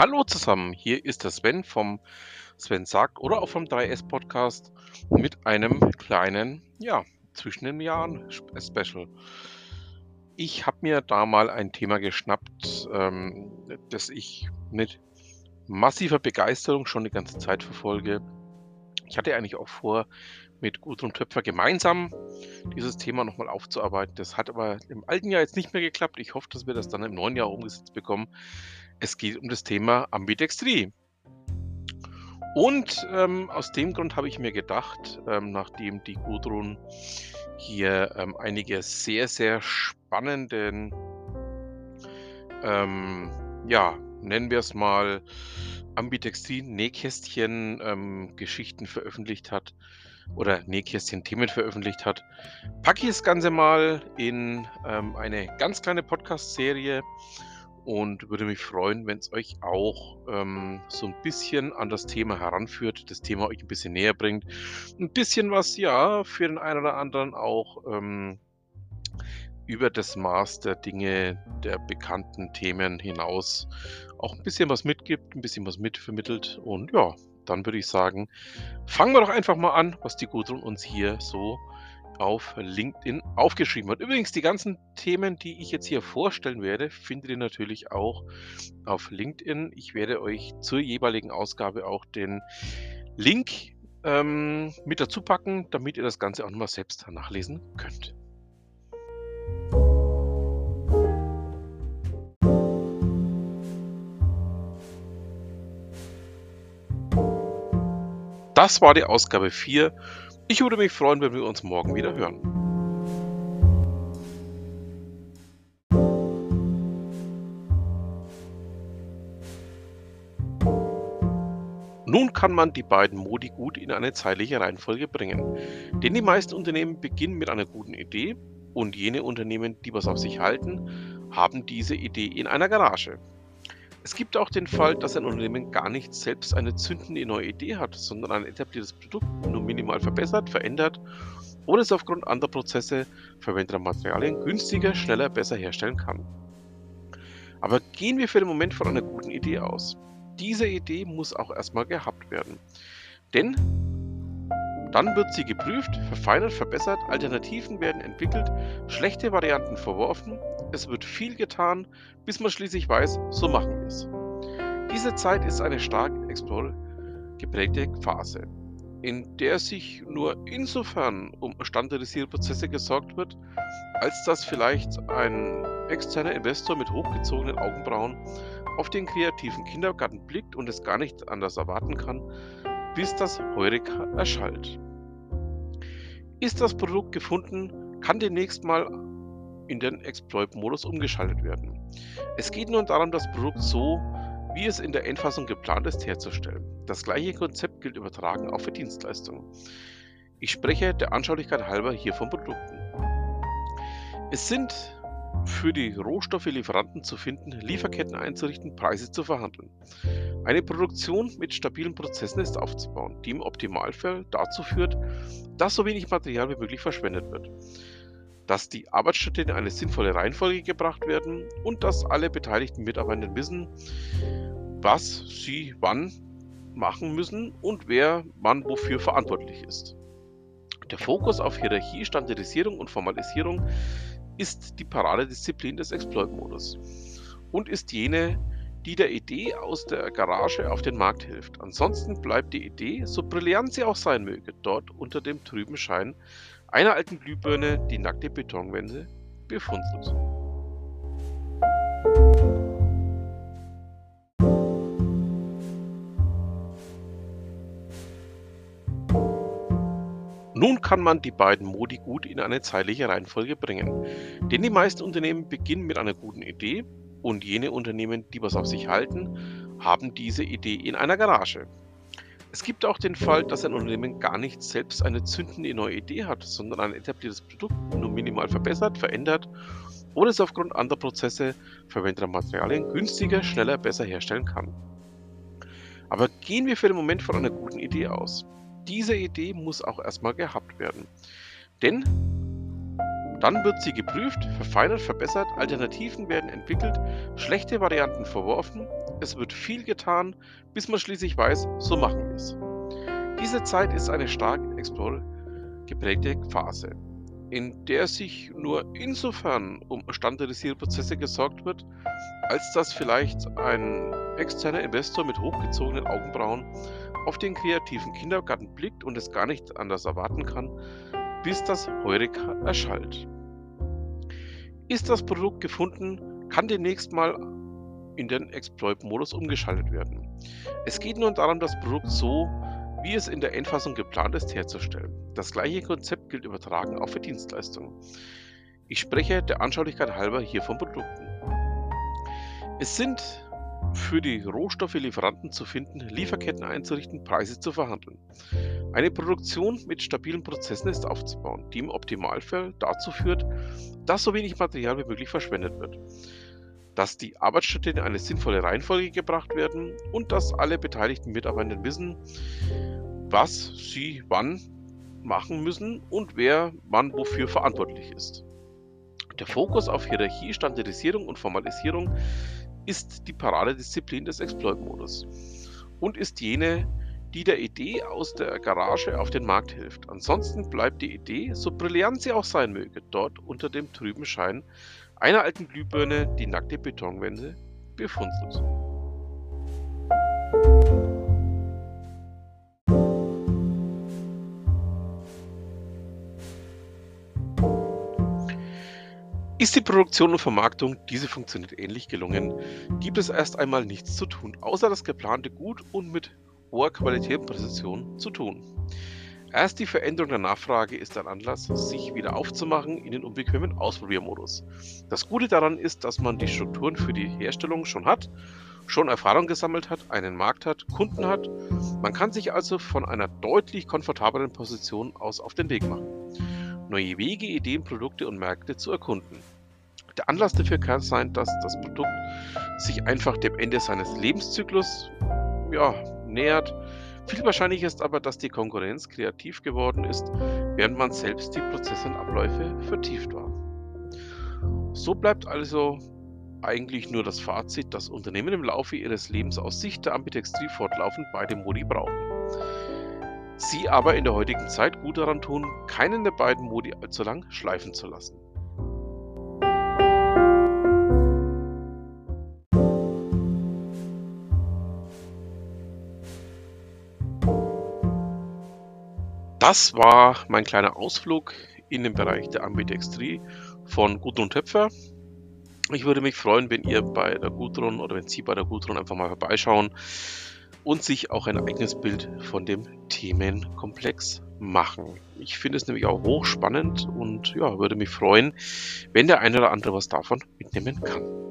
Hallo zusammen, hier ist der Sven vom Sven sagt oder auch vom 3S Podcast mit einem kleinen, ja, zwischen den Jahren Special. Ich habe mir da mal ein Thema geschnappt, ähm, das ich mit massiver Begeisterung schon die ganze Zeit verfolge. Ich hatte eigentlich auch vor, mit Gudrun Töpfer gemeinsam dieses Thema nochmal aufzuarbeiten. Das hat aber im alten Jahr jetzt nicht mehr geklappt. Ich hoffe, dass wir das dann im neuen Jahr umgesetzt bekommen. Es geht um das Thema Ambidextrie. Und ähm, aus dem Grund habe ich mir gedacht, ähm, nachdem die Gudrun hier ähm, einige sehr, sehr spannenden, ähm, ja, nennen wir es mal, Ambidextrin-Nähkästchen-Geschichten ähm, veröffentlicht hat oder Nähkästchen-Themen veröffentlicht hat, packe ich das Ganze mal in ähm, eine ganz kleine Podcast-Serie und würde mich freuen, wenn es euch auch ähm, so ein bisschen an das Thema heranführt, das Thema euch ein bisschen näher bringt. Ein bisschen was, ja, für den einen oder anderen auch ähm, über das Maß der Dinge, der bekannten Themen hinaus auch ein bisschen was mitgibt, ein bisschen was mitvermittelt. Und ja, dann würde ich sagen, fangen wir doch einfach mal an, was die Gudrun uns hier so auf LinkedIn aufgeschrieben hat. Übrigens, die ganzen Themen, die ich jetzt hier vorstellen werde, findet ihr natürlich auch auf LinkedIn. Ich werde euch zur jeweiligen Ausgabe auch den Link ähm, mit dazu packen, damit ihr das Ganze auch nochmal selbst nachlesen könnt. Das war die Ausgabe 4 ich würde mich freuen, wenn wir uns morgen wieder hören. Nun kann man die beiden Modi gut in eine zeitliche Reihenfolge bringen, denn die meisten Unternehmen beginnen mit einer guten Idee und jene Unternehmen, die was auf sich halten, haben diese Idee in einer Garage. Es gibt auch den Fall, dass ein Unternehmen gar nicht selbst eine zündende neue Idee hat, sondern ein etabliertes Produkt nur minimal verbessert, verändert oder es aufgrund anderer Prozesse verwendeter Materialien günstiger, schneller, besser herstellen kann. Aber gehen wir für den Moment von einer guten Idee aus. Diese Idee muss auch erstmal gehabt werden. Denn dann wird sie geprüft, verfeinert, verbessert, Alternativen werden entwickelt, schlechte Varianten verworfen, es wird viel getan, bis man schließlich weiß, so machen wir es. Diese Zeit ist eine stark Explore geprägte Phase, in der sich nur insofern um standardisierte Prozesse gesorgt wird, als dass vielleicht ein externer Investor mit hochgezogenen Augenbrauen auf den kreativen Kindergarten blickt und es gar nicht anders erwarten kann, bis das Heureka erschallt. Ist das Produkt gefunden, kann demnächst mal in den Exploit-Modus umgeschaltet werden. Es geht nun darum, das Produkt so, wie es in der Endfassung geplant ist, herzustellen. Das gleiche Konzept gilt übertragen auch für Dienstleistungen. Ich spreche der Anschaulichkeit halber hier von Produkten. Es sind für die Rohstoffe-Lieferanten zu finden, Lieferketten einzurichten, Preise zu verhandeln. Eine Produktion mit stabilen Prozessen ist aufzubauen, die im Optimalfall dazu führt, dass so wenig Material wie möglich verschwendet wird, dass die Arbeitsschritte in eine sinnvolle Reihenfolge gebracht werden und dass alle beteiligten Mitarbeiter wissen, was sie wann machen müssen und wer wann wofür verantwortlich ist. Der Fokus auf Hierarchie, Standardisierung und Formalisierung ist die Paradedisziplin des Exploit-Modus und ist jene, die der Idee aus der Garage auf den Markt hilft. Ansonsten bleibt die Idee, so brillant sie auch sein möge, dort unter dem trüben Schein einer alten Glühbirne die nackte Betonwände befunselt. Nun kann man die beiden Modi gut in eine zeitliche Reihenfolge bringen, denn die meisten Unternehmen beginnen mit einer guten Idee und jene Unternehmen, die was auf sich halten, haben diese Idee in einer Garage. Es gibt auch den Fall, dass ein Unternehmen gar nicht selbst eine zündende neue Idee hat, sondern ein etabliertes Produkt nur minimal verbessert, verändert oder es aufgrund anderer Prozesse verwendeter Materialien günstiger, schneller, besser herstellen kann. Aber gehen wir für den Moment von einer guten Idee aus diese Idee muss auch erstmal gehabt werden. Denn dann wird sie geprüft, verfeinert, verbessert, Alternativen werden entwickelt, schlechte Varianten verworfen, es wird viel getan, bis man schließlich weiß, so machen wir es. Diese Zeit ist eine stark Explore geprägte Phase, in der sich nur insofern um standardisierte Prozesse gesorgt wird, als dass vielleicht ein externer Investor mit hochgezogenen Augenbrauen auf den kreativen Kindergarten blickt und es gar nicht anders erwarten kann, bis das Heureka erschallt. Ist das Produkt gefunden, kann demnächst mal in den Exploit-Modus umgeschaltet werden. Es geht nun darum, das Produkt so, wie es in der Endfassung geplant ist, herzustellen. Das gleiche Konzept gilt übertragen auch für Dienstleistungen. Ich spreche der Anschaulichkeit halber hier von Produkten. Es sind für die Rohstoffe-Lieferanten zu finden, Lieferketten einzurichten, Preise zu verhandeln. Eine Produktion mit stabilen Prozessen ist aufzubauen, die im Optimalfall dazu führt, dass so wenig Material wie möglich verschwendet wird, dass die Arbeitsschritte in eine sinnvolle Reihenfolge gebracht werden und dass alle beteiligten Mitarbeiter wissen, was sie wann machen müssen und wer wann wofür verantwortlich ist. Der Fokus auf Hierarchie, Standardisierung und Formalisierung ist die Paradedisziplin des Exploit-Modus und ist jene, die der Idee aus der Garage auf den Markt hilft. Ansonsten bleibt die Idee, so brillant sie auch sein möge, dort unter dem trüben Schein einer alten Glühbirne die nackte Betonwände befunselt. Ist die Produktion und Vermarktung, diese funktioniert ähnlich gelungen, gibt es erst einmal nichts zu tun, außer das geplante gut und mit hoher Qualität und Präzision zu tun. Erst die Veränderung der Nachfrage ist ein Anlass, sich wieder aufzumachen in den unbequemen Ausprobiermodus. Das Gute daran ist, dass man die Strukturen für die Herstellung schon hat, schon Erfahrung gesammelt hat, einen Markt hat, Kunden hat. Man kann sich also von einer deutlich komfortableren Position aus auf den Weg machen neue Wege, Ideen, Produkte und Märkte zu erkunden. Der Anlass dafür kann sein, dass das Produkt sich einfach dem Ende seines Lebenszyklus ja, nähert. Viel wahrscheinlicher ist aber, dass die Konkurrenz kreativ geworden ist, während man selbst die Prozesse und Abläufe vertieft war. So bleibt also eigentlich nur das Fazit, dass Unternehmen im Laufe ihres Lebens aus Sicht der Ambidextrie fortlaufend beide Modi brauchen. Sie aber in der heutigen Zeit gut daran tun, keinen der beiden Modi allzu lang schleifen zu lassen. Das war mein kleiner Ausflug in den Bereich der Ambidextrie von Gudrun Töpfer. Ich würde mich freuen, wenn ihr bei der Gudrun oder wenn Sie bei der Gudrun einfach mal vorbeischauen und sich auch ein eigenes Bild von dem Themenkomplex machen. Ich finde es nämlich auch hochspannend und ja, würde mich freuen, wenn der eine oder andere was davon mitnehmen kann.